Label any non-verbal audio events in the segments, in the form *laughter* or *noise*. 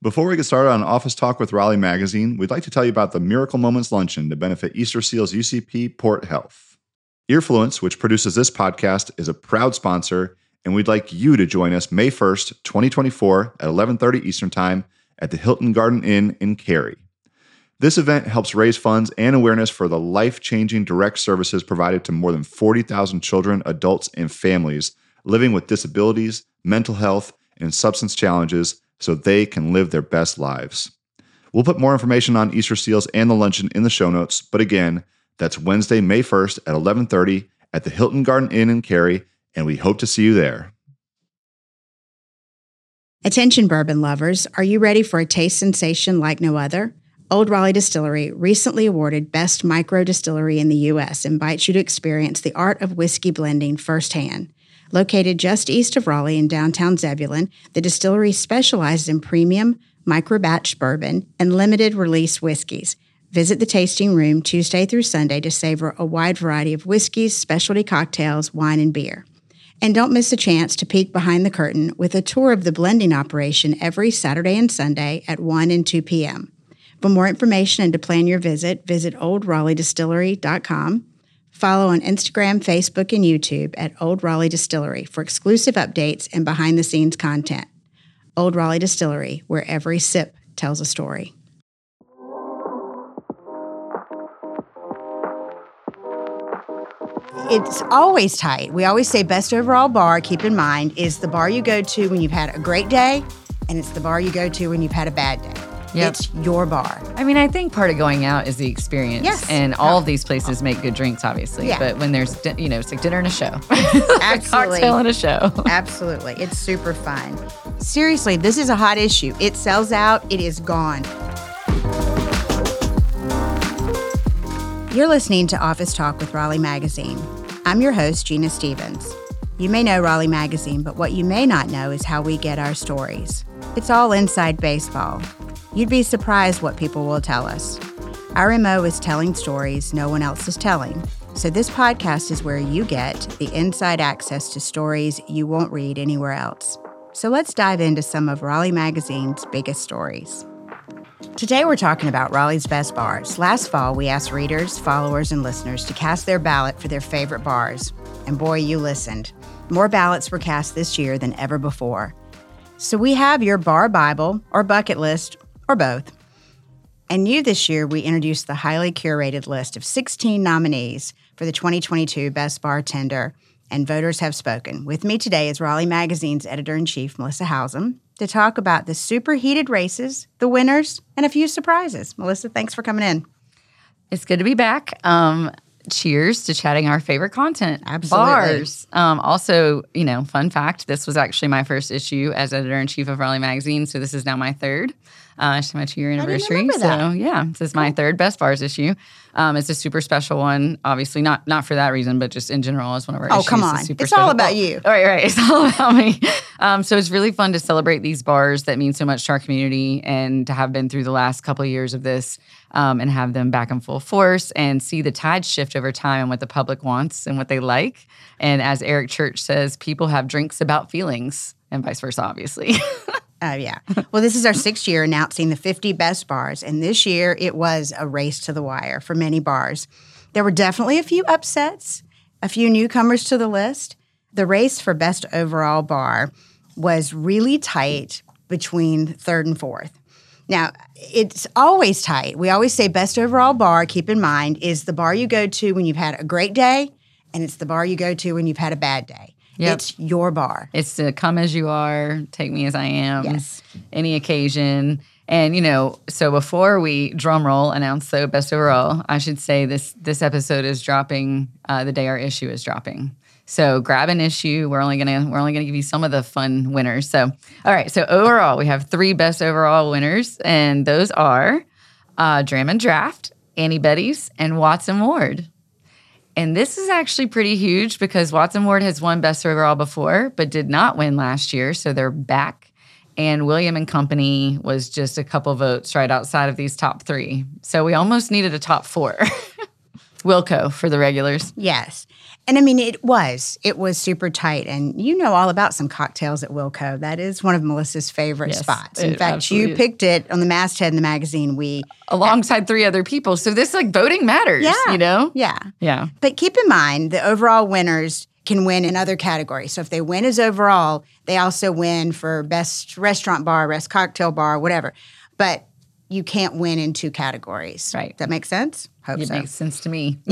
Before we get started on Office Talk with Raleigh Magazine, we'd like to tell you about the Miracle Moments Luncheon to benefit Easter Seals UCP Port Health. Earfluence, which produces this podcast, is a proud sponsor, and we'd like you to join us May 1st, 2024 at 11:30 Eastern Time at the Hilton Garden Inn in Cary. This event helps raise funds and awareness for the life-changing direct services provided to more than 40,000 children, adults, and families living with disabilities, mental health, and substance challenges so they can live their best lives. We'll put more information on Easter Seals and the luncheon in the show notes, but again, that's Wednesday, May 1st at 11:30 at the Hilton Garden Inn in Cary, and we hope to see you there. Attention bourbon lovers, are you ready for a taste sensation like no other? Old Raleigh Distillery, recently awarded Best Micro Distillery in the U.S., invites you to experience the art of whiskey blending firsthand. Located just east of Raleigh in downtown Zebulon, the distillery specializes in premium, micro batch bourbon, and limited release whiskeys. Visit the tasting room Tuesday through Sunday to savor a wide variety of whiskeys, specialty cocktails, wine, and beer. And don't miss a chance to peek behind the curtain with a tour of the blending operation every Saturday and Sunday at 1 and 2 p.m. For more information and to plan your visit, visit oldraleighdistillery.com. Follow on Instagram, Facebook, and YouTube at Old Raleigh Distillery for exclusive updates and behind the scenes content. Old Raleigh Distillery, where every sip tells a story. It's always tight. We always say best overall bar, keep in mind, is the bar you go to when you've had a great day, and it's the bar you go to when you've had a bad day. Yep. It's your bar. I mean, I think part of going out is the experience. Yes. And all of these places make good drinks, obviously. Yeah. But when there's, you know, it's like dinner and a show. *laughs* Absolutely. Cocktail and a show. *laughs* Absolutely. It's super fun. Seriously, this is a hot issue. It sells out, it is gone. You're listening to Office Talk with Raleigh Magazine. I'm your host, Gina Stephens. You may know Raleigh Magazine, but what you may not know is how we get our stories. It's all inside baseball. You'd be surprised what people will tell us. Our MO is telling stories no one else is telling. So, this podcast is where you get the inside access to stories you won't read anywhere else. So, let's dive into some of Raleigh Magazine's biggest stories. Today, we're talking about Raleigh's best bars. Last fall, we asked readers, followers, and listeners to cast their ballot for their favorite bars. And boy, you listened. More ballots were cast this year than ever before. So, we have your bar Bible or bucket list or both. And new this year, we introduced the highly curated list of 16 nominees for the 2022 Best Bartender, and voters have spoken. With me today is Raleigh Magazine's editor in chief, Melissa Howsam, to talk about the superheated races, the winners, and a few surprises. Melissa, thanks for coming in. It's good to be back. Um, cheers to chatting our favorite content. Absolutely. Bars. Um, also, you know, fun fact this was actually my first issue as editor in chief of Raleigh Magazine. So this is now my third. Uh, it's my two year anniversary. So yeah, this is my third best bars issue. Um, it's a super special one. Obviously, not not for that reason, but just in general as one of our Oh, issues. come It's on. super It's all about Oh, you. All right, right. *laughs* It's all about me. Um, so it's really fun to celebrate these bars that mean so much to our community and to have been through the last couple of years of this um, and have them back in full force and see the tide shift over time and what the public wants and what they like. And as Eric Church says, people have drinks about feelings and vice versa, obviously. *laughs* Oh, yeah. Well, this is our sixth year announcing the 50 best bars. And this year it was a race to the wire for many bars. There were definitely a few upsets, a few newcomers to the list. The race for best overall bar was really tight between third and fourth. Now, it's always tight. We always say best overall bar, keep in mind, is the bar you go to when you've had a great day, and it's the bar you go to when you've had a bad day. Yep. It's your bar. It's to come as you are, take me as I am, Yes. any occasion. And you know, so before we drum roll announce the best overall, I should say this this episode is dropping uh, the day our issue is dropping. So grab an issue. We're only gonna we're only gonna give you some of the fun winners. So all right. So overall, we have three best overall winners, and those are uh, Dram and Draft, Annie Betty's, and Watts and Ward. And this is actually pretty huge because Watts and Ward has won Best Overall before, but did not win last year. So they're back. And William and Company was just a couple votes right outside of these top three. So we almost needed a top four. *laughs* Wilco for the regulars. Yes. And I mean, it was. It was super tight. And you know all about some cocktails at Wilco. That is one of Melissa's favorite Yes, spots. In fact, absolutely you picked it on the masthead in the magazine. We, Alongside three other people. So this like voting matters, yeah. you know? Yeah. Yeah. But keep in mind, the overall winners can win in other categories. So if they win as overall, they also win for best restaurant bar, best cocktail bar, whatever. But you can't win in two categories. Right. That makes sense? Hope It so. makes sense to me. *laughs*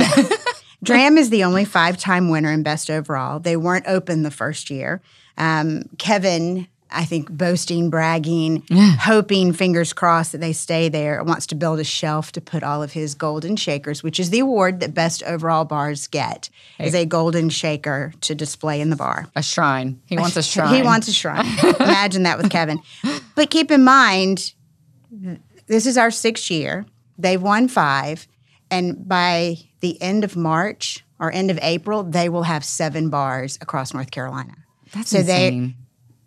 Dram is the only five time winner in best overall. They weren't open the first year. Um, Kevin, I think, boasting, bragging, hoping, fingers crossed, that they stay there, wants to build a shelf to put all of his golden shakers, which is the award that best overall bars get, is a golden shaker to display in the bar. a shrine. He wants a shrine. He wants a shrine. Imagine that with Kevin. But keep in mind, this is our sixth year. They've won five. And by the end of March or end of April, they will have seven bars across North Carolina. That's so they- insane.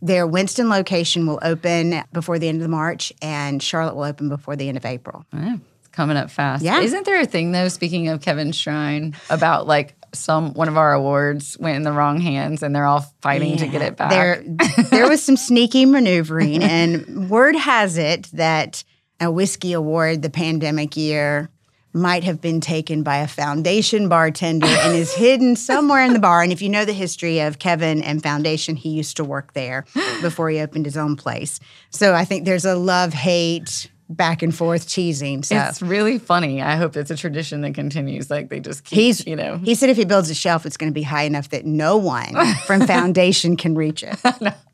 Their Winston location will open before the end of March, and Charlotte will open before the end of April. Yeah, it's coming up fast. Yeah. Isn't there a thing though, speaking of Kevin Shrine, about like some one of our awards went in the wrong hands and they're all fighting to get it back? There, there was some sneaky maneuvering, and word has it that a whiskey award the pandemic year might have been taken by a foundation bartender and is hidden somewhere in the bar. And if you know the history of Kevin and Foundation, he used to work there before he opened his own place. So I think there's a love hate back and forth cheesing. So It's really funny. I hope it's a tradition that continues. Like they just keep, He's, you know, he said if he builds a shelf, it's going to be high enough that no one from *laughs* Foundation can reach it.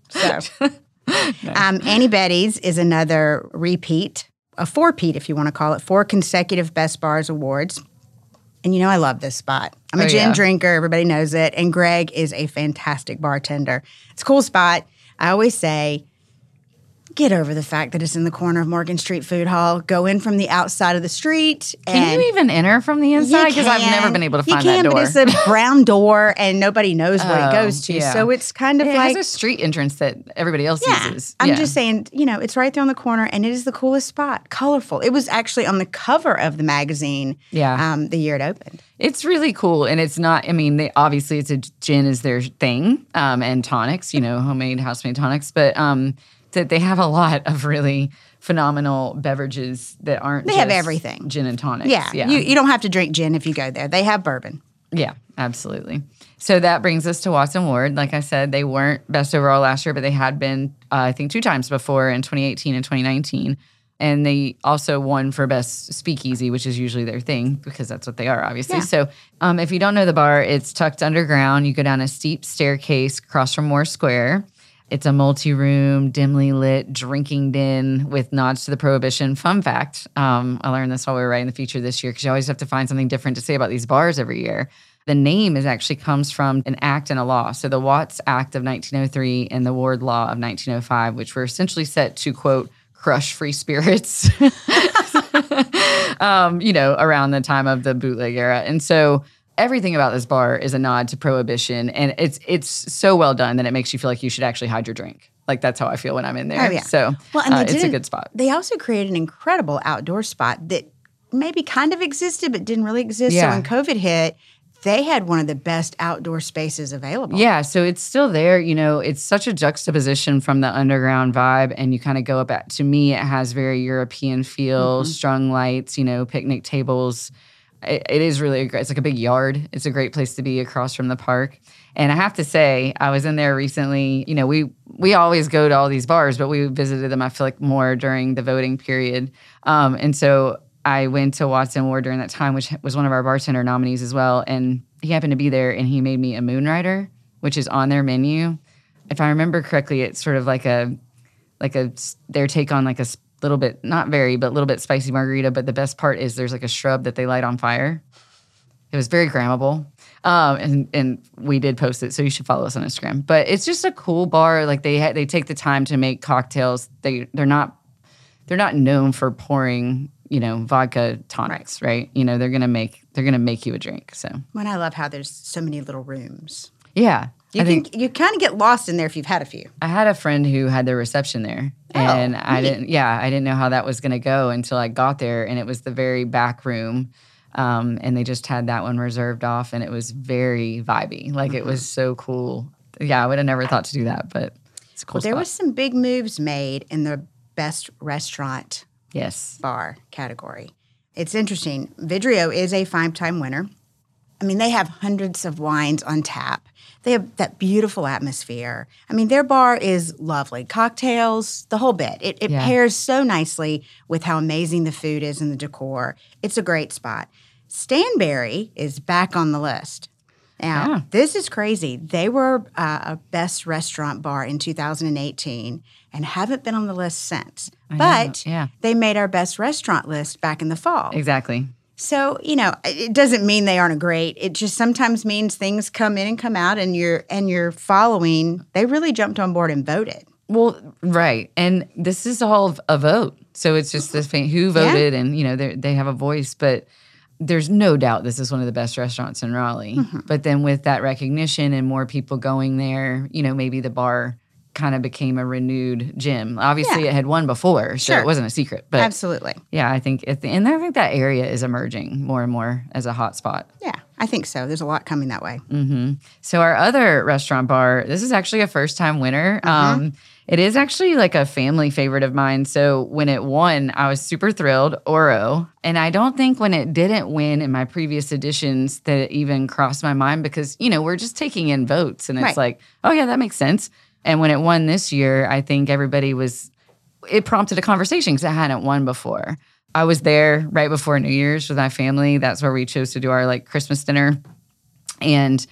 So, *laughs* um, Annie Betty's is another repeat, a four-peat, if you want to call it, four consecutive Best Bars awards. And you know, I love this spot. I'm a Oh, gin yeah. drinker. Everybody knows it. And Greg is a fantastic bartender. It's a cool spot. I always say, get over the fact that it's in the corner of Morgan Street Food Hall. Go in from the outside of the street. can you even enter from the inside? Because I've never been able to find can, that door. But it's a brown door, and nobody knows where Oh, it goes to. yeah. So it's kind of it like has a street entrance that everybody else yeah. uses. I'm just saying, you know, it's right there on the corner, and it is the coolest spot. Colorful. It was actually on the cover of the magazine. Yeah. Um, the year it opened. It's really cool, and it's not. I mean, they obviously it's a gin is their thing, um, and tonics, you know, homemade house-made tonics. But um, that they have a lot of really phenomenal beverages that aren't. They have everything. gin and tonics. Yeah. yeah, You you don't have to drink gin if you go there. They have bourbon. yeah, absolutely. So that brings us to Watts and Ward. Like I said, they weren't best overall last year, but they had been, uh, I think, two times before in 2018 and 2019. And they also won for best speakeasy, which is usually their thing because that's what they are, obviously. Yeah. So, um, if you don't know the bar, it's tucked underground. You go down a steep staircase across from Moore Square. It's a multi room, dimly lit drinking den with nods to the prohibition. Fun fact um, I learned this while we were writing the feature this year because you always have to find something different to say about these bars every year. The name is actually comes from an act and a law. So the Watts Act of 1903 and the Ward Law of 1905, which were essentially set to quote crush free spirits. *laughs* um, you know, around the time of the bootleg era. And so everything about this bar is a nod to prohibition and it's it's so well done that it makes you feel like you should actually hide your drink. Like that's how I feel when I'm in there. Oh, yeah. So Well, and uh, it's a good spot. They also created an incredible outdoor spot that maybe kind of existed but didn't really exist. Yeah. So when COVID hit, they had one of the best outdoor spaces available. Yeah, so it's still there. You know, it's such a juxtaposition from the underground vibe, and you kind of go up at. To me, it has very European feel, Mm-hmm. strung lights. You know, picnic tables. It, it is really a great. It's like a big yard. It's a great place to be across from the park. And I have to say, I was in there recently. You know, we we always go to all these bars, but we visited them. I feel like more during the voting period, um, and so I went to Watts and Ward during that time, which was one of our bartender nominees as well. And he happened to be there and he made me a Moonrider, which is on their menu. If I remember correctly, it's sort of like a, like a, their take on like a little bit, not very, but a little bit spicy margarita. But the best part is there's like a shrub that they light on fire. It was very grammable. Um, and and we did post it, so you should follow us on Instagram. But it's just a cool bar. Like they ha- they take the time to make cocktails. They they're not they're not known for pouring you know vodka tonics, right? You know they're gonna make they're gonna make you a drink. So And I love how there's so many little rooms. yeah, You I can think you kind of get lost in there if you've had a few. I had a friend who had their reception there, and I neat. didn't. Yeah, I didn't know how that was gonna go until I got there, and it was the very back room. Um, and they just had that one reserved off, and it was very vibey. Like it was so cool. Yeah, I would have never thought to do that, but it's cool. There spot. was some big moves made in the best restaurant yes, bar category. It's interesting. Vidrio is a five time winner. I mean, they have hundreds of wines on tap. They have that beautiful atmosphere. I mean, their bar is lovely. Cocktails, the whole bit. It, it Yeah. pairs so nicely with how amazing the food is and the decor. It's a great spot. Stanbury is back on the list. Now, Yeah. this is crazy. They were uh, a best restaurant bar in 2018 and haven't been on the list since. But yeah. they made our best restaurant list back in the fall. exactly. So, you know, it doesn't mean they aren't great. It just sometimes means things come in and come out and you're and you're following. They really jumped on board and voted. Well, right, and this is all a vote, so it's just this thing who voted, and you know they they have a voice, but there's no doubt this is one of the best restaurants in Raleigh. Mm-hmm. But then with that recognition and more people going there, you know, maybe the bar kind of became a renewed gym. Obviously, Yeah. it had won before, so Sure. it wasn't a secret. But Absolutely. yeah, I think, at the, and I think that area is emerging more and more as a hot spot. Yeah, I think so. There's a lot coming that way. So our other restaurant bar, this is actually a first time winner. Um, it is actually like a family favorite of mine. So when it won, I was super thrilled. Oro, and I don't think when it didn't win in my previous editions that it even crossed my mind because you know we're just taking in votes, and it's Right. like, oh yeah, that makes sense. And when it won this year, I think everybody was. It prompted a conversation because it hadn't won before. I was there right before New Year's with my family. That's where we chose to do our like Christmas dinner. And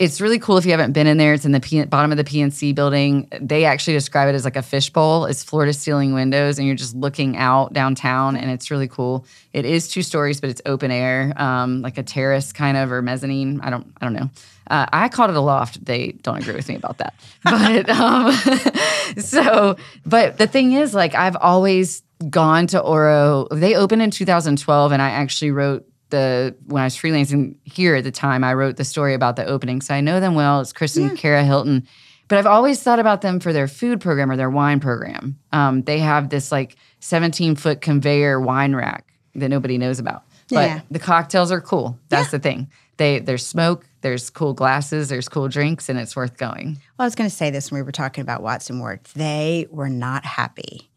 it's really cool if you haven't been in there. It's in the P- bottom of the PNC building. They actually describe it as like a fishbowl. It's floor to ceiling windows, and you're just looking out downtown, and it's really cool. It is two stories, but it's open air, um, like a terrace kind of or mezzanine. I don't, I don't know. Uh, I called it a loft. They don't agree with me about that. *laughs* But um, *laughs* so, but the thing is, like, I've always gone to Oro. They opened in 2012, and I actually wrote the when I was freelancing here at the time, I wrote the story about the opening. So I know them well. It's Chris and Kara Hilton. But I've always thought about them for their food program or their wine program. Um, they have this like 17 foot conveyor wine rack that nobody knows about. But Yeah. the cocktails are cool. That's the thing. They there's smoke, there's cool glasses, there's cool drinks, and it's worth going. Well, I was going to say this when we were talking about Watts and Ward. They were not happy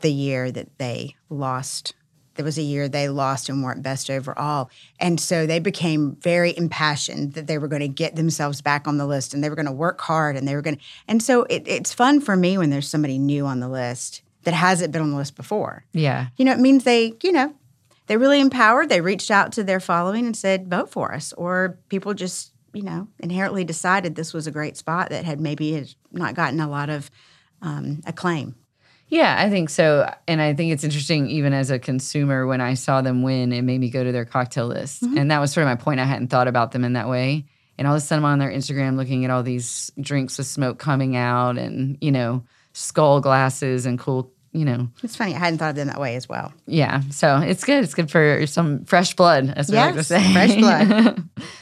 the year that they lost. There was a year they lost and weren't best overall. And so they became very impassioned that they were going to get themselves back on the list and they were going to work hard and they were going to. And so it, it's fun for me when there's somebody new on the list that hasn't been on the list before. Yeah. You know, it means they, you know, they really empowered. They reached out to their following and said, vote for us. Or people just, you know, inherently decided this was a great spot that had maybe had not gotten a lot of um, acclaim. Yeah, I think so. And I think it's interesting, even as a consumer, when I saw them win, it made me go to their cocktail list. Mm-hmm. And that was sort of my point. I hadn't thought about them in that way. And all of a sudden, I'm on their Instagram looking at all these drinks with smoke coming out and, you know, skull glasses and cool, you know, It's funny. I hadn't thought of them that way as well. yeah. So it's good. It's good for some fresh blood, as we like to Yes, say. fresh blood. *laughs*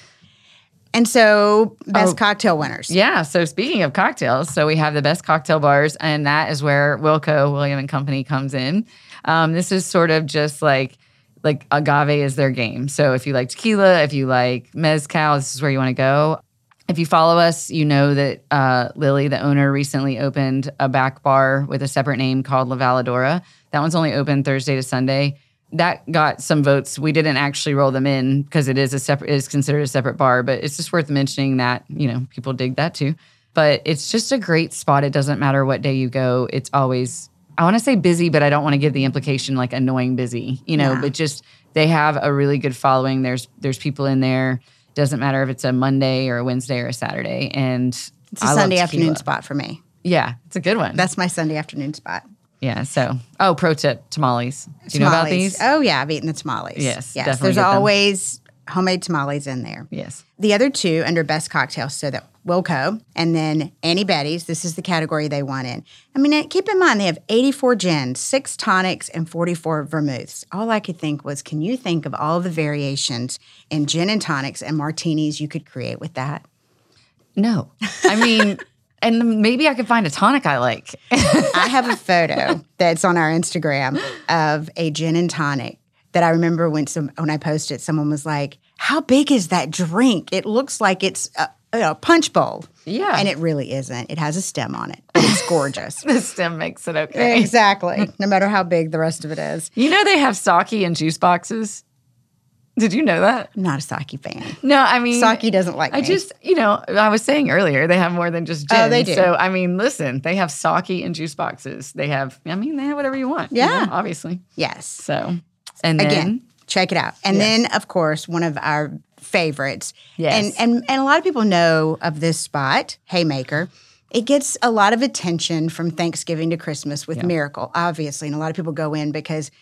And so, best Oh. cocktail winners. Yeah. So speaking of cocktails, so we have the best cocktail bars, and that is where Wilco William and Company comes in. Um, this is sort of just like like agave is their game. So if you like tequila, if you like mezcal, this is where you want to go. If you follow us, you know that uh, Lily, the owner, recently opened a back bar with a separate name called La Valadora. That one's only open Thursday to Sunday. That got some votes. We didn't actually roll them in because it is a separate, it is considered a separate bar. But it's just worth mentioning that you know people dig that too. But it's just a great spot. It doesn't matter what day you go. It's always I want to say busy, but I don't want to give the implication like annoying busy. You know, Yeah. but just they have a really good following. There's there's people in there. Doesn't matter if it's a Monday or a Wednesday or a Saturday. And It's a I Sunday afternoon spot for me. Yeah, it's a good one. That's my Sunday afternoon spot. Yeah. So, oh, pro tip: tamales. Do you know about these? Oh, yeah. I've eaten the tamales. Yes, Yes. definitely There's always homemade tamales in there. Yes. The other two under best cocktails, so that Wilco and then Annie Betty's. This is the category they won in. I mean, uh, keep in mind they have 84 gins, six tonics, and 44 vermouths. All I could think was, can you think of all the variations in gin and tonics and martinis you could create with that? No. I mean, and maybe I could find a tonic I like. I have a photo *laughs* that's on our Instagram of a gin and tonic that I remember when some when I posted, someone was like, "How big is that drink? It looks like it's a, a punch bowl." Yeah. and it really isn't. It has a stem on it, it's gorgeous. *laughs* the stem makes it okay. exactly. No matter how big the rest of it is. You know they have sake and juice boxes. Did you know that? I'm not a sake fan. No, I mean Sake doesn't like it. I me. just, you know, I was saying earlier they have more than just gin. Oh, they do. So I mean, listen, they have sake and juice boxes. They have, I mean, they have whatever you want. you Yeah. know, obviously. yes. So, and then, Again, check it out. And Yes. then, of course, one of our favorites. Yes. And, and and a lot of people know of this spot, Haymaker. It gets a lot of attention from Thanksgiving to Christmas with Miracle, obviously. And a lot of people go in because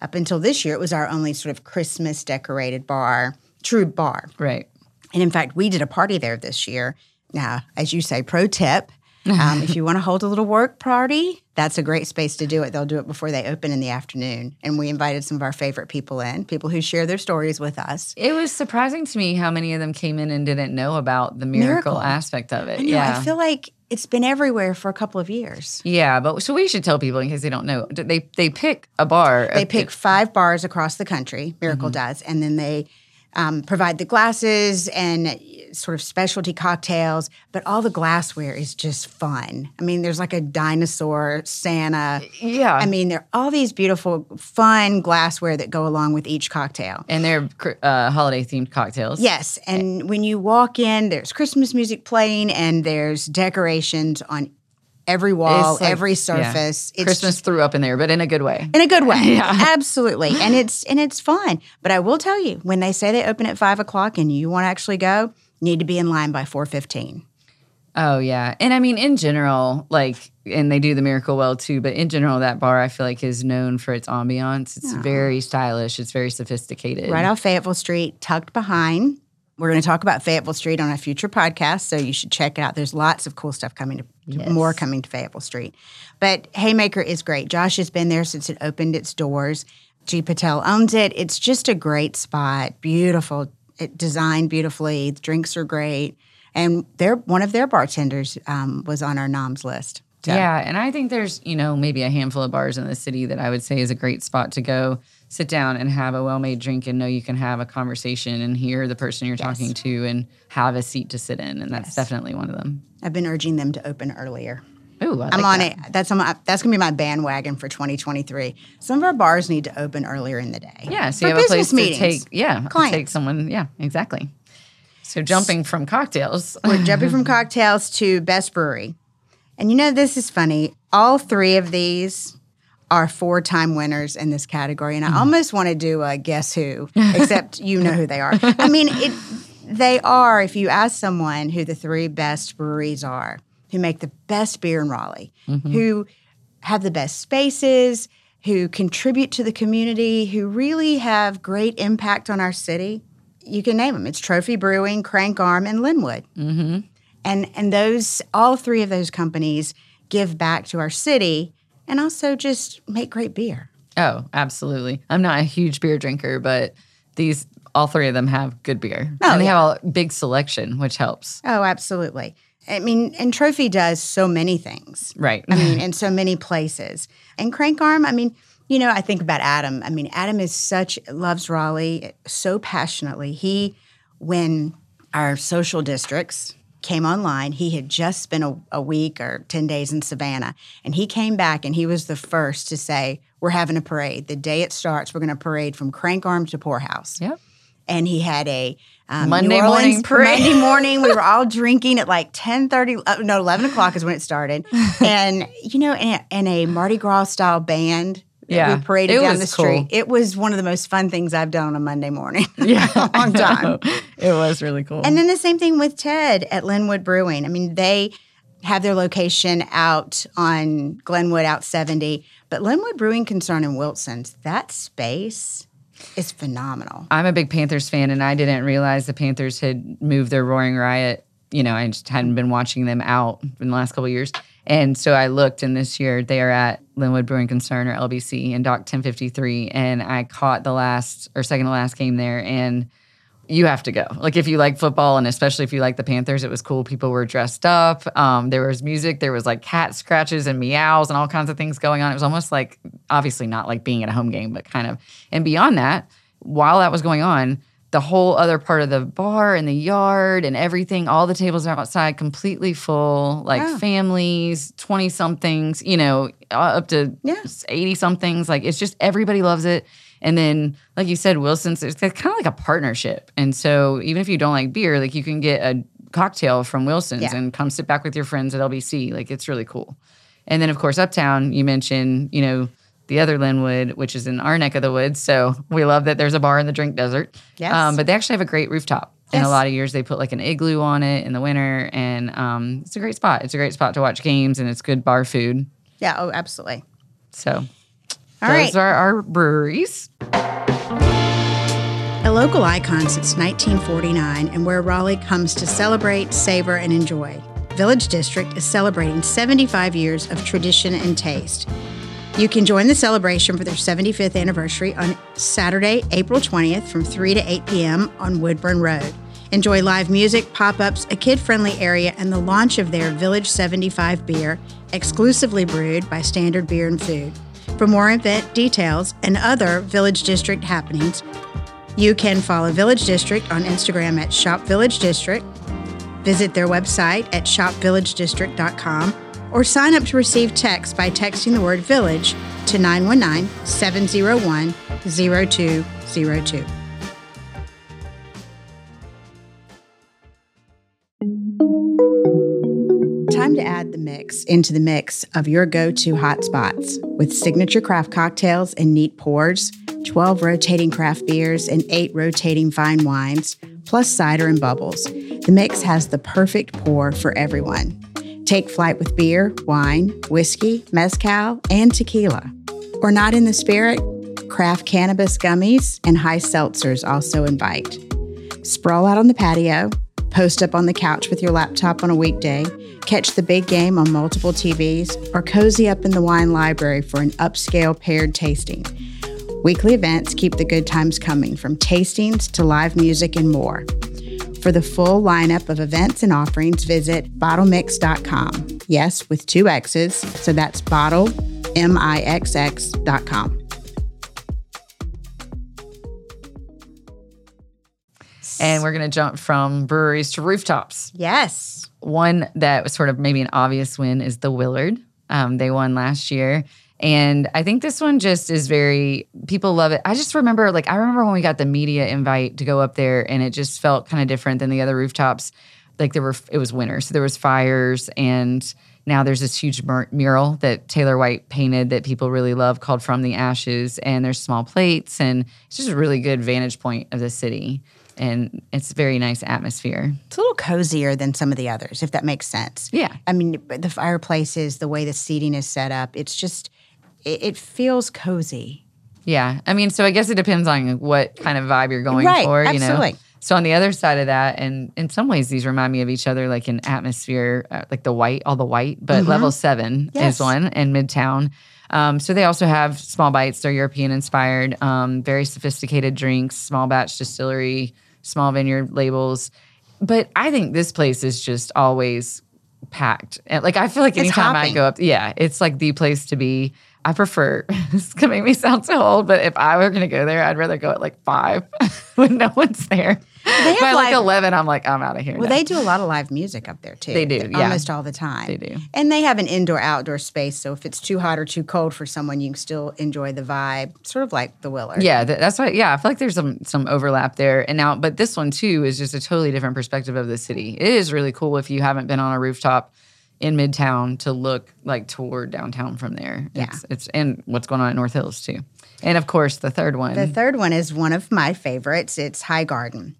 up until this year, it was our only sort of Christmas decorated bar, true bar. right. And in fact, we did a party there this year. Now, as you say, pro tip um, if you *laughs* want to hold a little work party, that's a great space to do it. They'll do it before they open in the afternoon. And we invited some of our favorite people in, people who share their stories with us. It was surprising to me how many of them came in and didn't know about the miracle, Miracle. aspect of it. I know, yeah. I feel like it's been everywhere for a couple of years. yeah, but so we should tell people in case they don't know. They they pick a bar. They pick five bars across the country, Miracle mm-hmm. does, and then they um, provide the glasses and sort of specialty cocktails, but all the glassware is just fun. I mean, there's like a dinosaur, Santa. Yeah. I mean, there are all these beautiful, fun glassware that go along with each cocktail. and they're uh, holiday themed cocktails. Yes, and when you walk in, there's Christmas music playing, and there's decorations on every wall, like- every yeah. surface. It's Christmas threw up in there, but in a good way. in a good way. *laughs* Yeah. Absolutely. And it's and it's fun. But I will tell you, when they say they open at five o'clock and you want to actually go, you need to be in line by four fifteen. Oh yeah, and I mean in general, like, and they do the Miracle well too. But in general, that bar I feel like is known for its ambiance. It's very stylish. It's very sophisticated. Right off Fayetteville Street, tucked behind. We're going to talk about Fayetteville Street on a future podcast, so you should check it out. There's lots of cool stuff coming to Yes. more coming to Fayetteville Street. But Haymaker is great. Josh has been there since it opened its doors. G Patel owns it. It's just a great spot. Beautiful. It designed beautifully. The drinks are great. And their one of their bartenders um, was on our noms list. So- Yeah, and I think there's you know maybe a handful of bars in the city that I would say is a great spot to go sit down and have a well-made drink and know you can have a conversation and hear the person you're talking to and have a seat to sit in, and that's definitely one of them. I've been urging them to open earlier. Ooh, I I'm like on that. it. That's on that's gonna be my bandwagon for 2023. Some of our bars need to open earlier in the day. Yeah, so For you have a place business to meetings. take yeah, to take someone. Yeah, exactly. So jumping from cocktails. *laughs* We're jumping from cocktails to best brewery, and you know this is funny. All three of these are four-time winners in this category, and I almost want to do a guess who, *laughs* except you know who they are. I mean, it. They are. If you ask someone who the three best breweries are, who make the best beer in Raleigh, who have the best spaces, who contribute to the community, who really have great impact on our city. You can name them. It's Trophy Brewing, Crank Arm, and Lynnwood. Mm-hmm. And and those all three of those companies give back to our city and also just make great beer. Oh, absolutely. I'm not a huge beer drinker, but these all three of them have good beer. Oh, and they yeah. have a big selection, which helps. Oh, absolutely. I mean, and Trophy does so many things. Right. I mean, *laughs* in so many places. And Crank Arm, I mean, you know, I think about Adam. I mean, Adam is such loves Raleigh so passionately. He, when our social districts came online, he had just spent a, a week or ten days in Savannah, and he came back and he was the first to say, "We're having a parade. The day it starts, we're going to parade from Crank Arm to Poorhouse." Yep. and he had a um, Monday morning parade. Monday *laughs* morning, we were all drinking at like ten thirty. Uh, no, eleven o'clock is when it started, *laughs* and you know, and, and a Mardi Gras style band. Yeah, we paraded it down the street. cool. It was one of the most fun things I've done on a Monday morning. *laughs* Yeah. a long time. it was really cool. And then the same thing with Ted at Lynnwood Brewing. I mean, they have their location out on Glenwood out 70, but Lynnwood Brewing Concern in Wilson's, that space is phenomenal. I'm a big Panthers fan, and I didn't realize the Panthers had moved their Roaring Riot. You know, I just hadn't been watching them out in the last couple of years. And so I looked, and this year they are at Lynnwood Brewing Concern or LBC in Dock 1053. And I caught the last or second to last game there. And you have to go. Like if you like football and especially if you like the Panthers, it was cool. People were dressed up. Um, there was music. There was like cat scratches and meows and all kinds of things going on. It was almost like obviously not like being at a home game, but kind of. And beyond that, while that was going on, the whole other part of the bar and the yard and everything, all the tables are outside completely full, like Wow. families, 20 somethings, you know, uh, up to Yeah. 80 somethings. Like it's just everybody loves it. And then, like you said, Wilson's, it's kind of like a partnership. And so even if you don't like beer, like you can get a cocktail from Wilson's Yeah. and come sit back with your friends at LBC. Like it's really cool. And then, of course, Uptown, you mentioned, you know, the other Lynnwood, which is in our neck of the woods. So we love that there's a bar in the drink desert. Yes. Um, but they actually have a great rooftop. And Yes. a lot of years they put like an igloo on it in the winter. And um, it's a great spot. It's a great spot to watch games and it's good bar food. Yeah. Oh, absolutely. So All those right. are our breweries. A local icon since 1949 and where Raleigh comes to celebrate, savor, and enjoy. Village District is celebrating 75 years of tradition and taste. You can join the celebration for their 75th anniversary on Saturday, April 20th from 3 to 8 p.m. on Woodburn Road. Enjoy live music, pop ups, a kid friendly area, and the launch of their Village 75 beer, exclusively brewed by Standard Beer and Food. For more event details and other Village District happenings, you can follow Village District on Instagram at Shop Village District, visit their website at shopvillagedistrict.com, or sign up to receive text by texting the word village to 919 701 0202. Time to add the mix into the mix of your go to hotspots with signature craft cocktails and neat pours, 12 rotating craft beers, and 8 rotating fine wines, plus cider and bubbles. The mix has the perfect pour for everyone. Take flight with beer, wine, whiskey, mezcal, and tequila. Or not in the spirit, craft cannabis gummies and high seltzers also invite. Sprawl out on the patio, post up on the couch with your laptop on a weekday, catch the big game on multiple TVs, or cozy up in the wine library for an upscale paired tasting. Weekly events keep the good times coming from tastings to live music and more. For the full lineup of events and offerings, visit bottlemixx.com. Yes, with two X's, so that's bottle, M I X X.com. And we're going to jump from breweries to rooftops. Yes. One that was sort of maybe an obvious win is the Willard. Um, they won last year. And I think this one just is very, people love it. I just remember, like, I remember when we got the media invite to go up there and it just felt kind of different than the other rooftops. Like, there were, it was winter. So there was fires and now there's this huge mur- mural that Taylor White painted that people really love called From the Ashes. And there's small plates and it's just a really good vantage point of the city. And it's a very nice atmosphere. It's a little cozier than some of the others, if that makes sense. Yeah. I mean, the fireplaces, the way the seating is set up, it's just, it, it feels cozy. Yeah. I mean, so I guess it depends on what kind of vibe you're going Right, for, you know. So on the other side of that, and in some ways these remind me of each other, like in atmosphere, uh, like the white, all the white, but level seven Mm-hmm. Yes. is one in Midtown. Um, so they also have small bites. They're European inspired, um, very sophisticated drinks, small batch distillery, small vineyard labels. But I think this place is just always packed. And like I feel like anytime I go up, yeah, it's like the place to be. I prefer. *laughs* It's gonna make me sound so old, but if I were gonna go there, I'd rather go at like five *laughs* when no one's there. have By like live- eleven, I'm like, I'm out of here. Well, now. they do a lot of live music up there too. They do, yeah. Almost all the time. They do. And they have an indoor outdoor space. So if it's too hot or too cold for someone, you can still enjoy the vibe, sort of like the Willard. Yeah, th- that's why. Yeah, I feel like there's some some overlap there. And now, but this one too is just a totally different perspective of the city. It is really cool if you haven't been on a rooftop in Midtown to look like toward downtown from there. Yeah. It's, it's and what's going on at North Hills too. And of course, the third one. The third one is one of my favorites. It's High Garden.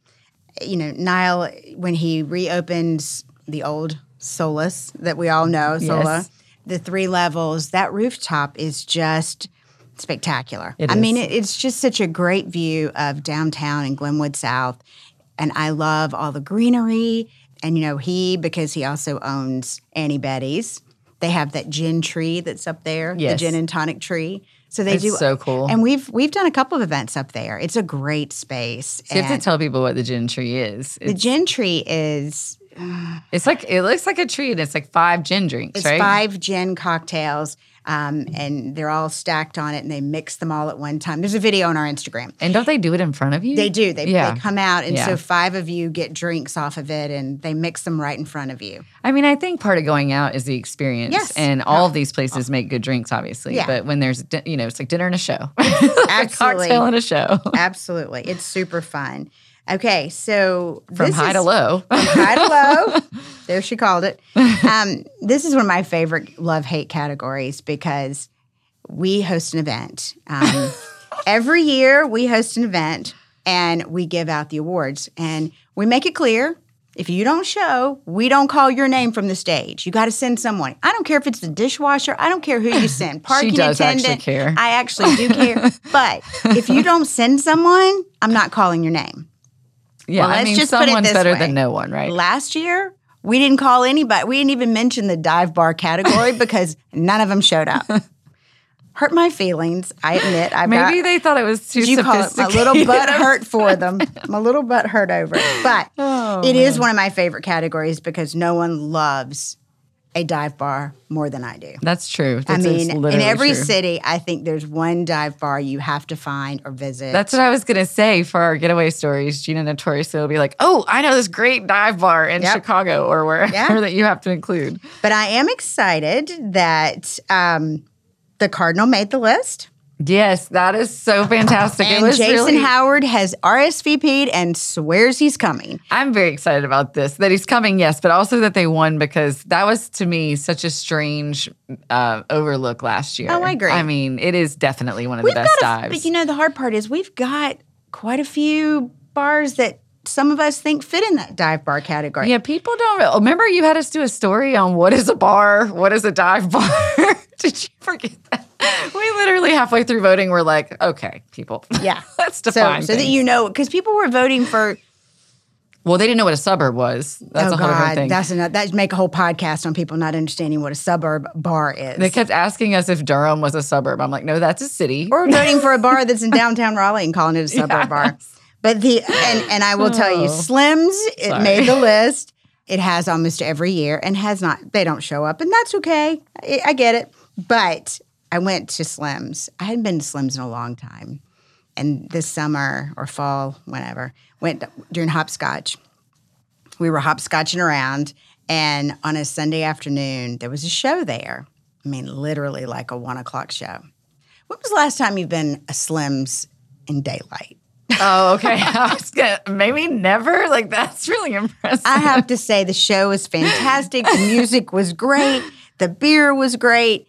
You know, Niall, when he reopens the old Solas that we all know, Sola, Yes. the three levels, that rooftop is just spectacular. It I mean, it, it's just such a great view of downtown and Glenwood South. And I love all the greenery. And, you know, he, because he also owns Annie Betty's, they have that gin tree that's up there, Yes. the gin and tonic tree. So they It's do so cool. And we've we've done a couple of events up there. It's a great space. So you have to tell people what the gin tree is. the gin tree is uh, it's like it looks like a tree, and it's like five gin drinks, it's right? five gin cocktails, um, and they're all stacked on it, and they mix them all at one time. There's a video on our Instagram. And don't they do it in front of you? They do. They, Yeah. they come out, and Yeah. so five of you get drinks off of it, and they mix them right in front of you. I mean, I think part of going out is the experience. Yes. And all of these places make good drinks, obviously. Yeah. But when there's, you know, it's like dinner and a show. *laughs* Absolutely. a cocktail and a show. Absolutely, it's super fun. Okay, so From this high is- to low. *laughs* high to low. There she called it. Um, this is one of my favorite love hate categories because we host an event. Um, *laughs* every year we host an event and we give out the awards and we make it clear. If you don't show, we don't call your name from the stage. You got to send someone. I don't care if it's the dishwasher. I don't care who you send. *laughs* Parking she does actually attendant. care. I actually do care. but if you don't send someone, I'm not calling your name. Yeah. Well, I mean, just put it someone's better way. than no one, right? Last year, we didn't call anybody. We didn't even mention the dive bar category *laughs* because none of them showed up. Hurt my feelings. I admit. I Maybe they thought it was too you call it my little butt hurt for *laughs* them. My little butt hurt over it. But Oh, it is one of my favorite categories because no one loves a dive bar more than I do. That's true. I mean, in every true. city, I think there's one dive bar you have to find or visit. That's what I was gonna say for our getaway stories. Gina notoriously will be like, "Oh, I know this great dive bar in Yep. Chicago or wherever Yeah. *laughs* that you have to include." but I am excited that um, the Cardinal made the list. Yes, that is so fantastic. it And was Jason really, Howard has RSVP'd and swears he's coming. I'm very excited about this that he's coming. Yes, but also that they won because that was to me such a strange uh, overlook last year. Oh, I agree. I mean, it is definitely one of We've the best got a, dives. but you know the hard part is we've got quite a few bars that some of us think fit in that dive bar category. yeah, people don't re- remember you had us do a story on what is a bar, what is a dive bar. *laughs* Did you forget that? *laughs* We literally halfway through voting, we're like, okay, people, *laughs* Yeah. let's So, define. so that you know, because people were voting for. well, they didn't know what a suburb was. That's oh a whole God, thing. that's enough. That make a whole podcast on people not understanding what a suburb bar is. they kept asking us if Durham was a suburb. I'm like, no, that's a city. or voting for a bar *laughs* that's in downtown Raleigh and calling it a suburb bar. But the and and I will tell you, Oh. Slims it Sorry. made the list. It has almost every year and has not. They don't show up, and that's okay. I, I get it. But I went to Slims. I hadn't been to Slims in a long time, and this summer or fall, whenever, went during hopscotch. We were hopscotching around, and on a Sunday afternoon, there was a show there. I mean, literally like a one o'clock show. When was the last time you've been a Slims in daylight? oh, okay. *laughs* I was gonna maybe never. Like that's really impressive. I have to say the show was fantastic. The music was great. The beer was great.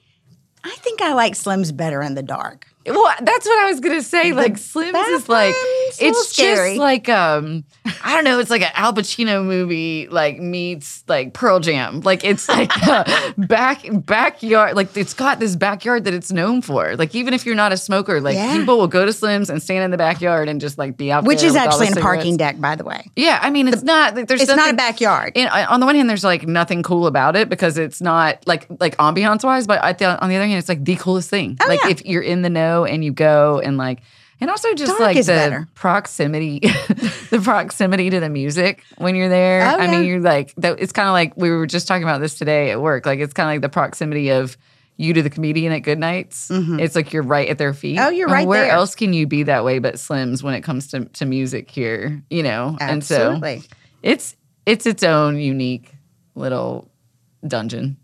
I think I like Slims better in the dark. Well, that's what I was gonna say. Like Slims is like bathroom's a little it's scary. just like um I don't know. It's like an Al Pacino movie like meets like Pearl Jam. Like it's like a *laughs* back backyard. Like it's got this backyard that it's known for. Like even if you're not a smoker, like Yeah. people will go to Slims and stand in the backyard and just like be out Which is actually the in a parking deck, by the way. Yeah, I mean it's not. like, There's It's not a backyard. in, on the one hand, there's like nothing cool about it because it's not like like ambiance wise, but I th- on the other hand, it's like the coolest thing. like Oh, yeah. if you're in the know and you go and like and also just Dark like the better. proximity, *laughs* the proximity to the music when you're there. Oh, I yeah. mean, you're like that. It's kind of like we were just talking about this today at work. Like it's kind of like the proximity of. You to the comedian at Good Nights. It's like you're right at their feet. Mm-hmm. Oh, you're And right Where there. else can you be that way but Slims when it comes to, to music here? You know, and so Absolutely. it's it's its own unique little dungeon.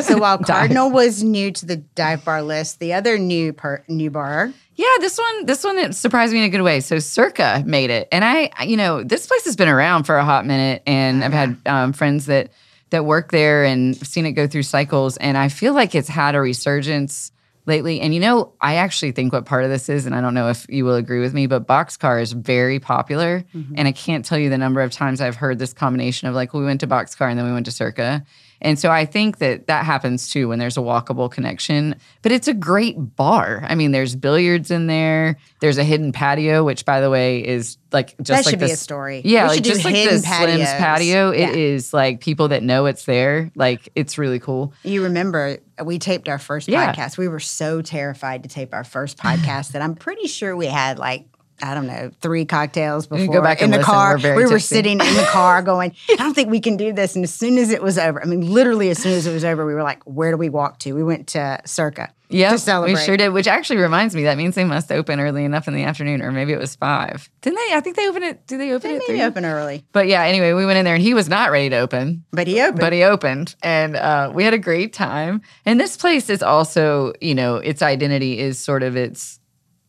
So *laughs* while Cardinal was new to the dive bar list, the other new per, new bar, yeah, this one this one it surprised me in a good way. So Circa made it, and I you know this place has been around for a hot minute, and I've had um, friends that that work there and seen it go through cycles, and I feel like it's had a resurgence lately. And you know, I actually think what part of this is, and I don't know if you will agree with me, but Boxcar is very popular, and I can't tell you the number of times I've heard this combination of like we went to Boxcar and then we went to Circa. And so I think that that happens too when there's a walkable connection. But it's a great bar. I mean, there's billiards in there. There's a hidden patio, which by the way is like just that like should be a story. Yeah, We like should just like hidden the Slim's patio. It Yeah. is like people that know it's there. Like it's really cool. You remember uh, we taped our first Yeah. podcast. We were so terrified to tape our first podcast that I'm pretty sure we had like I don't know three cocktails before go back in the listen. car. We're we were tipsy. sitting in the car *laughs* going, I don't think we can do this. And as soon as it was over, I mean, literally as soon as it was over, we were like, where do we walk to? We went to Circa Yeah, to celebrate. we sure did. Which actually reminds me, that means they must open early enough in the afternoon, or maybe it was five. Didn't they? I think they opened it. Did they open They it? maybe three? open early, But yeah, anyway, we went in there and he was not ready to open. but he opened. But he opened and uh, we had a great time. And this place is also, you know, its identity is sort of its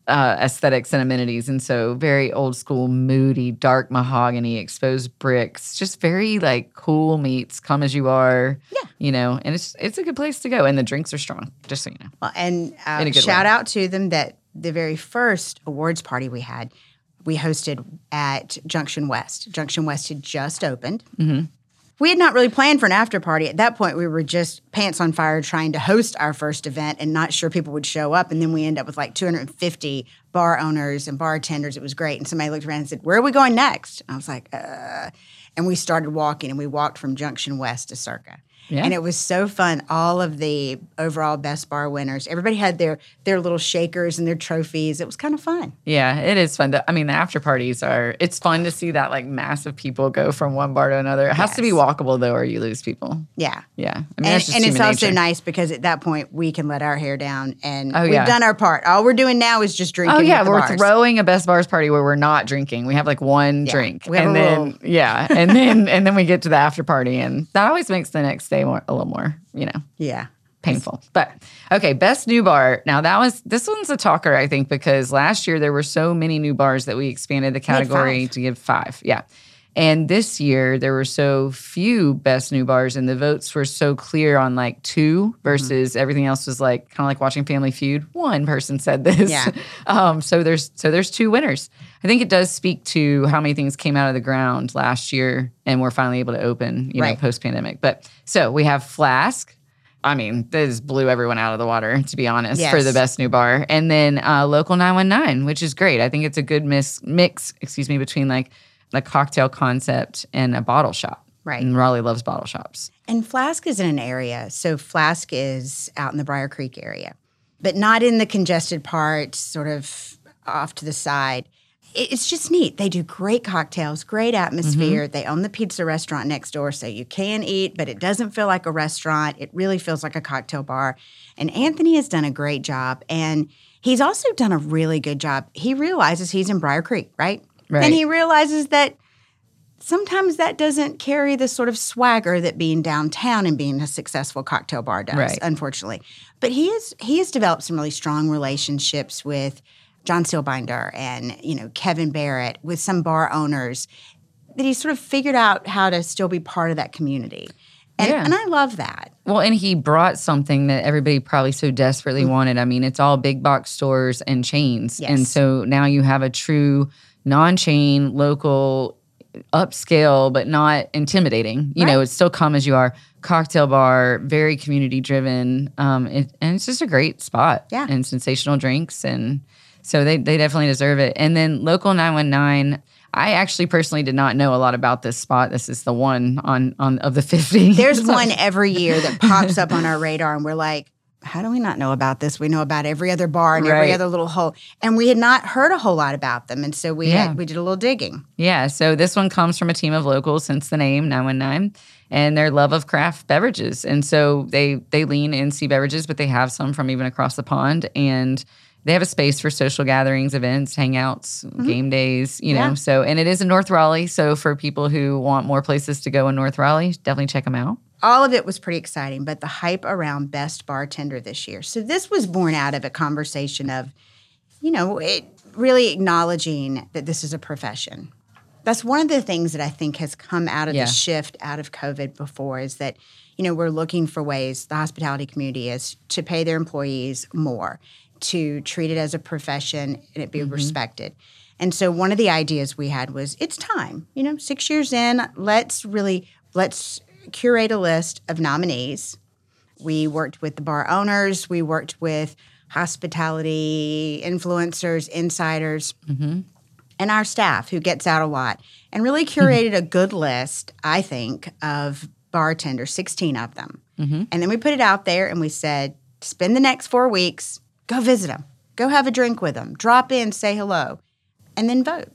uh, aesthetics and amenities. And so very old school, moody, dark mahogany, exposed bricks, just very like cool meets, come as you are. Yeah. You know, and it's it's a good place to go. And the drinks are strong, just so you know. Well, and uh, In a good shout way. out to them that the very first awards party we had, we hosted at Junction West. Junction West had just opened. Mm-hmm. We had not really planned for an after party. At that point, we were just pants on fire trying to host our first event and not sure people would show up. And then we ended up with like 250 bar owners and bartenders. It was great. And somebody looked around and said, Where are we going next? I was like, uh. And we started walking and we walked from Junction West to Circa. Yeah. And it was so fun. All of the overall best bar winners, everybody had their their little shakers and their trophies. It was kind of fun. Yeah, it is fun. To, I mean, the after parties are. It's fun to see that like massive people go from one bar to another. It has to be walkable though, or you lose people. Yeah. Yeah, I mean, And, and it's also nature. nice because at that point we can let our hair down and Oh, we've yeah. done our part. All we're doing now is just drinking. Oh yeah, we're bars. throwing a best bars party where we're not drinking. We have like one Yeah, drink, and then yeah, and then and then we get to the after party, and that always makes the next day more a little more you know Yeah. painful. But okay, best new bar. Now that was this one's a talker, I think, because last year there were so many new bars that we expanded the category to give five. Yeah. And this year there were so few best new bars, and the votes were so clear on like two versus everything else was like kind of like watching Family Feud. One person said this. Yeah. *laughs* um, so there's so there's two winners. I think it does speak to how many things came out of the ground last year, and we're finally able to open, you know, post pandemic. But so we have Flask. I mean, this blew everyone out of the water, to be honest, for the best new bar. And then uh, Local 919, which is great. I think it's a good mis- mix, excuse me, between like a cocktail concept and a bottle shop. Right. And Raleigh loves bottle shops. And Flask is in an area. So Flask is out in the Briar Creek area, but not in the congested part, sort of off to the side. It's just neat. They do great cocktails, great atmosphere. Mm-hmm. They own the pizza restaurant next door, so you can eat, but it doesn't feel like a restaurant. It really feels like a cocktail bar. And Anthony has done a great job. And he's also done a really good job. He realizes he's in Briar Creek, right? Right. And he realizes that sometimes that doesn't carry the sort of swagger that being downtown and being a successful cocktail bar does, Right. unfortunately. But he is he has developed some really strong relationships with John Steelbinder and you know Kevin Barrett with some bar owners that he's sort of figured out how to still be part of that community. And, Yeah. and I love that. Well, and he brought something that everybody probably so desperately Mm. wanted. I mean, it's all big box stores and chains. And so now you have a true non chain, local, upscale, but not intimidating. You know, it's still come as you are. Cocktail bar, very community driven. Um, it, and it's just a great spot. Yeah. And sensational drinks. And so they, they definitely deserve it. And then Local 919. I actually personally did not know a lot about this spot. This is the one on on of the 50. There's *laughs* one every year that pops up on our radar, and we're like, how do we not know about this? We know about every other bar and every other little hole, and we had not heard a whole lot about them, and so we Yeah. had, we did a little digging. Yeah, so this one comes from a team of locals, since the name 919, and their love of craft beverages. And so they they lean NC beverages, but they have some from even across the pond, and they have a space for social gatherings, events, hangouts, game days. You know, Mm-hmm. Yeah. so and it is in North Raleigh. So for people who want more places to go in North Raleigh, definitely check them out. All of it was pretty exciting, but the hype around best bartender this year. So this was born out of a conversation of, you know, it really acknowledging that this is a profession. That's one of the things that I think has come out of Yeah. the shift out of COVID before is that, you know, we're looking for ways the hospitality community is to pay their employees more, to treat it as a profession and it be mm-hmm. respected. And so one of the ideas we had was it's time, you know, 6 years in, let's really let's curate a list of nominees. We worked with the bar owners, we worked with hospitality influencers, insiders, mm-hmm. and our staff who gets out a lot, and really mm-hmm. curated a good list, I think, of bartenders, 16 of them. Mm-hmm. And then we put it out there and we said, spend the next four weeks, go visit them, go have a drink with them, drop in, say hello, and then vote.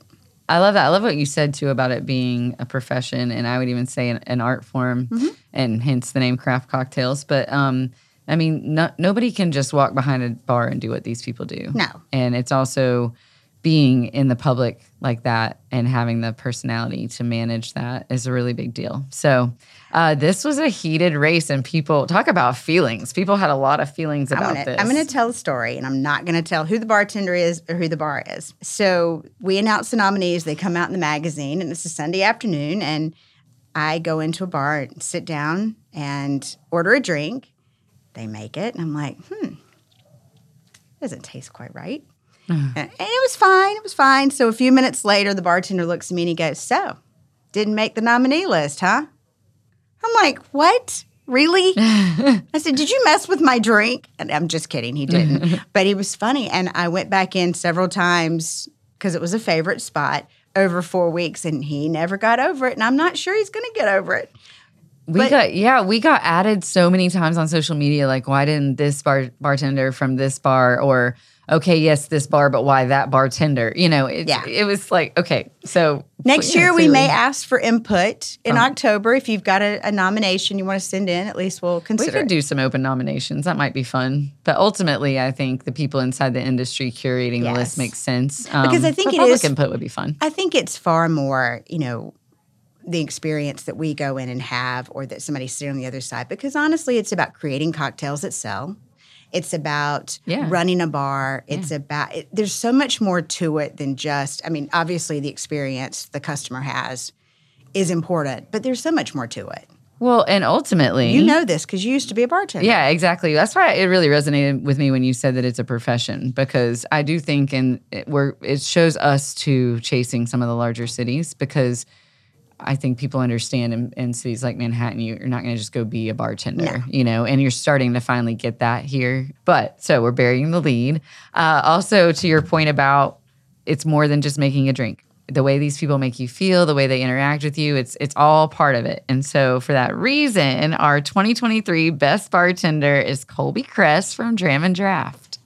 I love that. I love what you said too about it being a profession, and I would even say an, an art form, Mm-hmm. and hence the name craft cocktails. But um, I mean, no, nobody can just walk behind a bar and do what these people do. No. and it's also being in the public like that and having the personality to manage that is a really big deal. So uh, this was a heated race, and people talk about feelings. People had a lot of feelings about I'm gonna, this. I'm gonna tell a story, and I'm not gonna tell who the bartender is or who the bar is. So we announce the nominees. They come out in the magazine, and it's a Sunday afternoon, and I go into a bar and sit down and order a drink. They make it, and I'm like, hmm, doesn't taste quite right. And and it was fine. It was fine. So a few minutes later, the bartender looks at me and he goes, "So, didn't make the nominee list, huh?" I'm like, "What? Really?" *laughs* I said, Did you mess with my drink? And I'm just kidding. He didn't. *laughs* but he was funny. And I went back in several times because it was a favorite spot over four weeks and he never got over it. And I'm not sure he's going to get over it. We But- got yeah, we got added so many times on social media. Like, why didn't this bar bartender from this bar or okay, yes, this bar, but why that bartender? You know, it, Yeah. it was like okay, so Next year, we may ask for input in October. If you've got a, a nomination you want to send in, at least we'll consider. We could it. do some open nominations. That might be fun. But ultimately, I think the people inside the industry curating the list makes sense. Um, Because I think but it public is- input would be fun. I think it's far more, you know, the experience that we go in and have, or that somebody's sitting on the other side. Because honestly, it's about creating cocktails that sell. It's about Yeah. running a bar. It's about, it, there's so much more to it than just, I mean, obviously the experience the customer has is important, but there's so much more to it. Well, and ultimately, You know this because you used to be a bartender. Yeah, exactly. That's why it really resonated with me when you said that it's a profession because I do think and it, we're it shows us to chasing some of the larger cities because I think people understand in, in cities like Manhattan, you, you're not going to just go be a bartender, you know, and you're starting to finally get that here. But so we're burying the lead. Uh, also, to your point about it's more than just making a drink. The way these people make you feel, the way they interact with you, it's it's all part of it. And so for that reason, our 2023 best bartender is Colby Cress from Dram and Draft.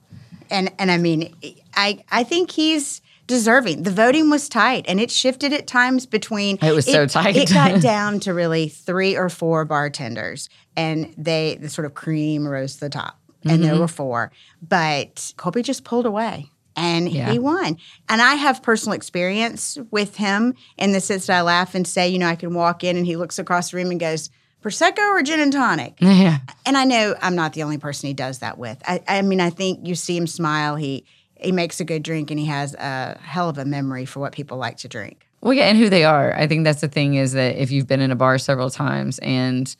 and and I mean, I I think he's deserving. The voting was tight, and it shifted at times between. It was so tight. It got *laughs* down to really three or four bartenders, and they the sort of cream rose to the top, and Mm-hmm. there were four, but Colby just pulled away. And Yeah. he won. And I have personal experience with him in the sense that I laugh and say, you know, I can walk in and he looks across the room and goes, Prosecco or gin and tonic? *laughs* Yeah. and I know I'm not the only person he does that with. I, I mean, I think you see him smile. He he makes a good drink, and he has a hell of a memory for what people like to drink. Well, yeah, and who they are. I think that's the thing is that if you've been in a bar several times and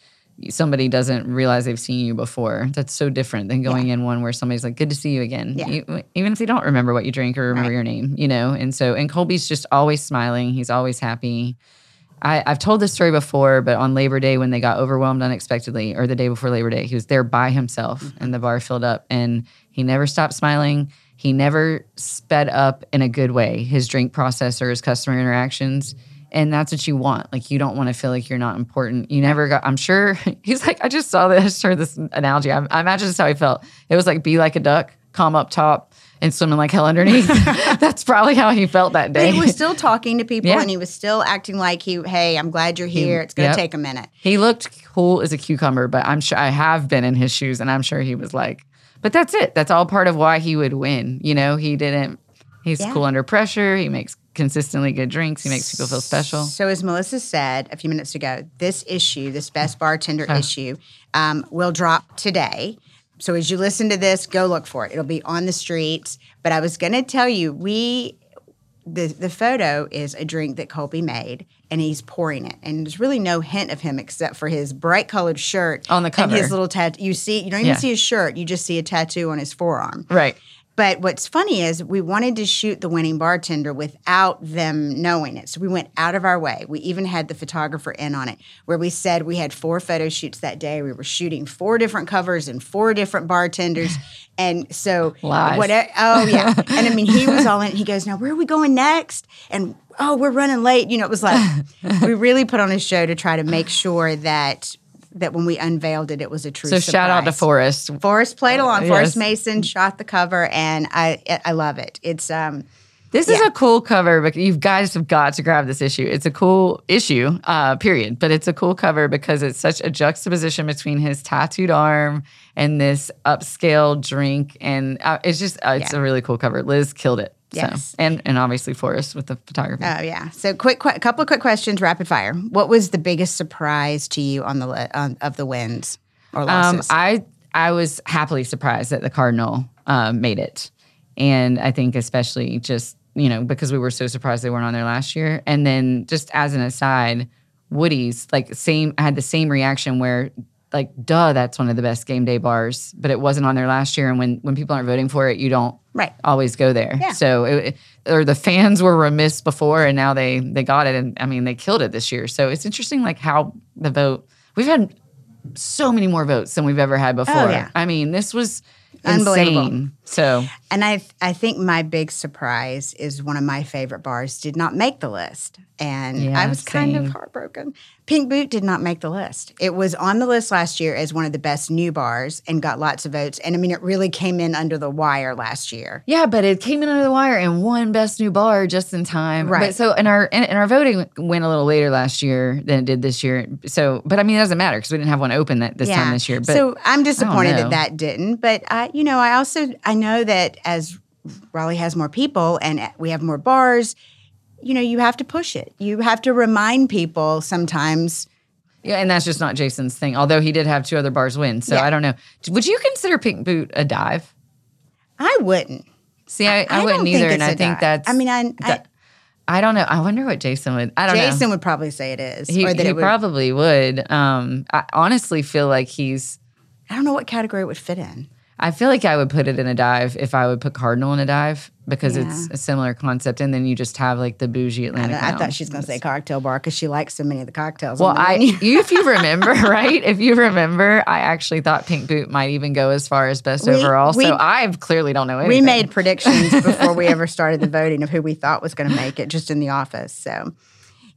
somebody doesn't realize they've seen you before, that's so different than going in one where somebody's like, "Good to see you again," Yeah. You- even if they don't remember what you drink or remember Right. your name, you know. And so, and Colby's just always smiling. He's always happy. I, I've told this story before, but on Labor Day when they got overwhelmed unexpectedly, or the day before Labor Day, he was there by himself mm-hmm. and the bar filled up, and he never stopped smiling. He never sped up in a good way his drink process or his customer interactions. And that's what you want. Like, you don't want to feel like you're not important. You never got, I'm sure, *laughs* he's like, I just saw this, I just heard this analogy. I, I imagine that's how he felt. It was like, be like a duck, calm up top, and swimming like hell underneath. *laughs* *laughs* that's probably how he felt that day. But he was still talking to people, Yeah. and he was still acting like he, hey, I'm glad you're here. it's going to yep. take a minute. He looked cool as a cucumber, but I'm sure I have been in his shoes and I'm sure he was like, but that's it. That's all part of why he would win. You know, he didn't, he's Yeah. cool under pressure. He makes consistently good drinks. He makes people feel special. So, as Melissa said a few minutes ago, this issue, this best bartender issue, um, will drop today. So, as you listen to this, go look for it. It'll be on the streets. But I was going to tell you, we the the photo is a drink that Colby made, and he's pouring it, and there's really no hint of him except for his bright colored shirt On the and his little tattoo. You see, you don't even Yeah. see his shirt; you just see a tattoo on his forearm. Right. But what's funny is we wanted to shoot the winning bartender without them knowing it. So we went out of our way. We even had the photographer in on it, where we said we had four photo shoots that day. We were shooting four different covers and four different bartenders. *sighs* And so, Lies. whatever. Oh, yeah. And I mean, he was all in. He goes, Now, where are we going next? And oh, we're running late. You know, it was like we really put on a show to try to make sure that that when we unveiled it, it was a true. So shout out to surprise. Forrest. Forrest played along. yes. Forrest Mason shot the cover, and I I love it. It's um This is Yeah. a cool cover, but you guys have got to grab this issue. It's a cool issue, uh, period. But it's a cool cover because it's such a juxtaposition between his tattooed arm and this upscale drink, and uh, it's just uh, it's Yeah. a really cool cover. Liz killed it. Yes. So, and and obviously Forrest with the photography. oh yeah. So quick, quick couple of quick questions, rapid fire. What was the biggest surprise to you on the on, of the wins or Um, losses? I I was happily surprised that the Cardinal um, made it, and I think especially just you know because we were so surprised they weren't on there last year, and then just as an aside, Woody's like same I had the same reaction where like duh that's one of the best game day bars, but it wasn't on there last year, and when when people aren't voting for it, you don't Right. always go there. Yeah. So it, or the fans were remiss before, and now they they got it, and I mean they killed it this year. So it's interesting like how the vote we've had so many more votes than we've ever had oh, before. Oh, yeah. I mean, this was Unbelievable. insane. So And I I think my big surprise is one of my favorite bars did not make the list. And Yeah, I was kind same. of heartbroken. Pink Boot did not make the list. It was on the list last year as one of the best new bars and got lots of votes. And I mean, it really came in under the wire last year. yeah, but it came in under the wire and won best new bar just in time. Right. But so and our and, and our voting went a little later last year than it did this year. So, but I mean, it doesn't matter because we didn't have one open that this time this year. But so I'm disappointed that that didn't. But I, you know, I also I know that as Raleigh has more people and we have more bars, you know, you have to push it. You have to remind people sometimes. yeah, and that's just not Jason's thing. Although he did have two other bars win. So Yeah. I don't know. Would you consider Pink Boot a dive? I wouldn't. See, I, I, don't wouldn't either, and I a think that's. I mean, I, I I don't know. I wonder what Jason would. I don't know. Jason would probably say it is, He, or that he it would. probably would. Um, I honestly feel like he's. I don't know what category it would fit in. I feel like I would put it in a dive if I would put Cardinal in a dive because it's a similar concept, and then you just have like the bougie I, Atlantic. I thought Lounge. she was going to say cocktail bar because she likes so many of the cocktails. Well, the I you, if you *laughs* remember, right? If you remember, I actually thought Pink Boot might even go as far as best We- overall. we- so I clearly don't know anything. we made predictions before we ever *laughs* started the voting of who we thought was going to make it just in the office. So,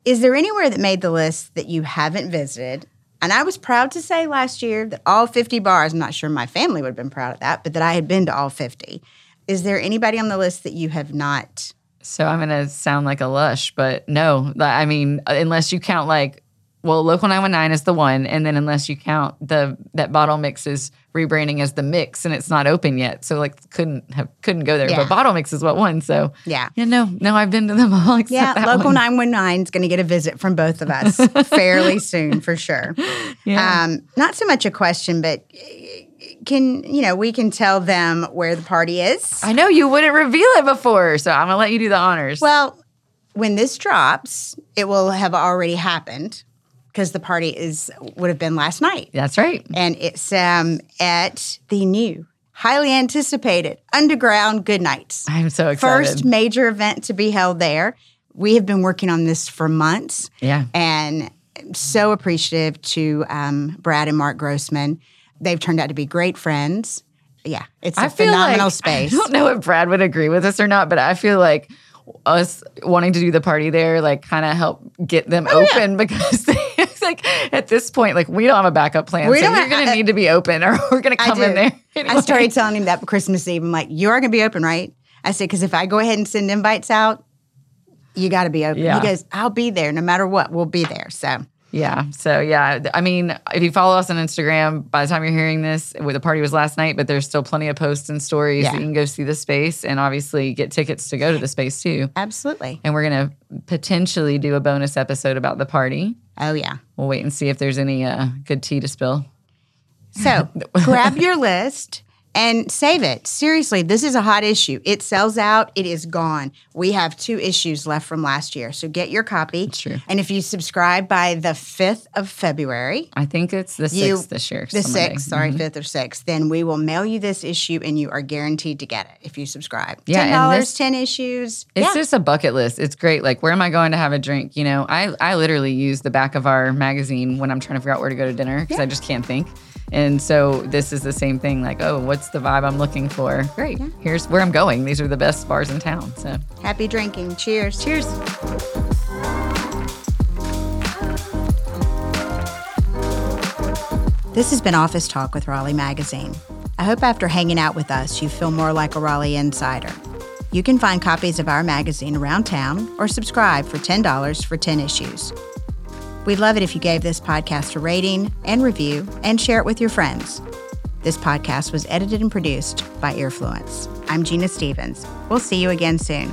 is there anywhere that made the list that you haven't visited? And I was proud to say last year that all 50 bars, I'm not sure my family would have been proud of that, but that I had been to all 50. Is there anybody on the list that you have not? So I'm gonna sound like a lush, but no. I mean, unless you count like, well, local 919 is the one, and then unless you count the that bottle mix is rebranding as the mix, and it's not open yet, so like couldn't have couldn't go there. Yeah. But bottle mix is what won. So Yeah. yeah, no, no, I've been to them all *laughs* except Yeah, local one. 919 is going to get a visit from both of us *laughs* fairly soon for sure. *laughs* Yeah. Um, not so much a question, but can, you know, we can tell them where the party is. I know you wouldn't reveal it before, so I'm gonna let you do the honors. Well, when this drops, it will have already happened because the party is would have been last night, that's right. and it's um, at the new, highly anticipated underground Good Nights. I'm so excited. First major event to be held there. We have been working on this for months, yeah. and I'm so appreciative to um, Brad and Mark Grossman. They've turned out to be great friends. Yeah, it's a I phenomenal like, space. I don't know if Brad would agree with us or not, but I feel like us wanting to do the party there, like, kind of help get them Oh, open *laughs* because they, *laughs* like at this point, like, we don't have a backup plan. We so you're going to I- need to be open, or *laughs* we're going to come in there. I started *laughs* telling him that Christmas Eve. I'm like, you are going to be open, right? I said, because if I go ahead and send invites out, you got to be open. Yeah. He goes, I'll be there no matter what. We'll be there. So, Yeah. So yeah, I mean, if you follow us on Instagram, by the time you're hearing this, where the party was last night, but there's still plenty of posts and stories Yeah. that you can go see the space and obviously get tickets to go to the space too. absolutely. And we're gonna potentially do a bonus episode about the party. Oh, yeah. We'll wait and see if there's any uh, good tea to spill. So *laughs* grab your list. And save it. Seriously, this is a hot issue. It sells out, it is gone. We have two issues left from last year. So get your copy. That's true. And if you subscribe by the 5th of February, I think it's the you- sixth this year. the Sunday. 6th, sorry, Mhm. 5th or 6th, then we will mail you this issue and you are guaranteed to get it if you subscribe. Yeah, and $10, this- 10 issues. It's yeah. just a bucket list. It's great. Like, where am I going to have a drink? You know, I, I literally use the back of our magazine when I'm trying to figure out where to go to dinner because I just can't think. And so this is the same thing. Like, oh, what's the vibe I'm looking for? Great. Here's where I'm going. These are the best bars in town. So Happy drinking. Cheers. cheers. This has been Office Talk with Raleigh Magazine. I hope after hanging out with us, you feel more like a Raleigh insider. You can find copies of our magazine around town or subscribe for $10 for 10 issues. We'd love it if you gave this podcast a rating and review and share it with your friends. This podcast was edited and produced by Earfluence. I'm Gina Stephens. We'll see you again soon.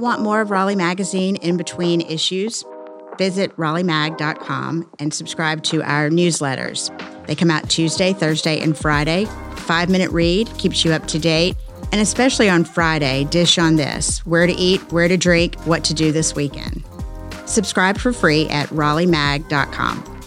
Want more of Raleigh Magazine in between issues? Visit raleighmag.com and subscribe to our newsletters. They come out Tuesday, Thursday, and Friday. Five minute read keeps you up to date. And especially on Friday, dish on this where to eat, where to drink, what to do this weekend. Subscribe for free at raleighmag.com.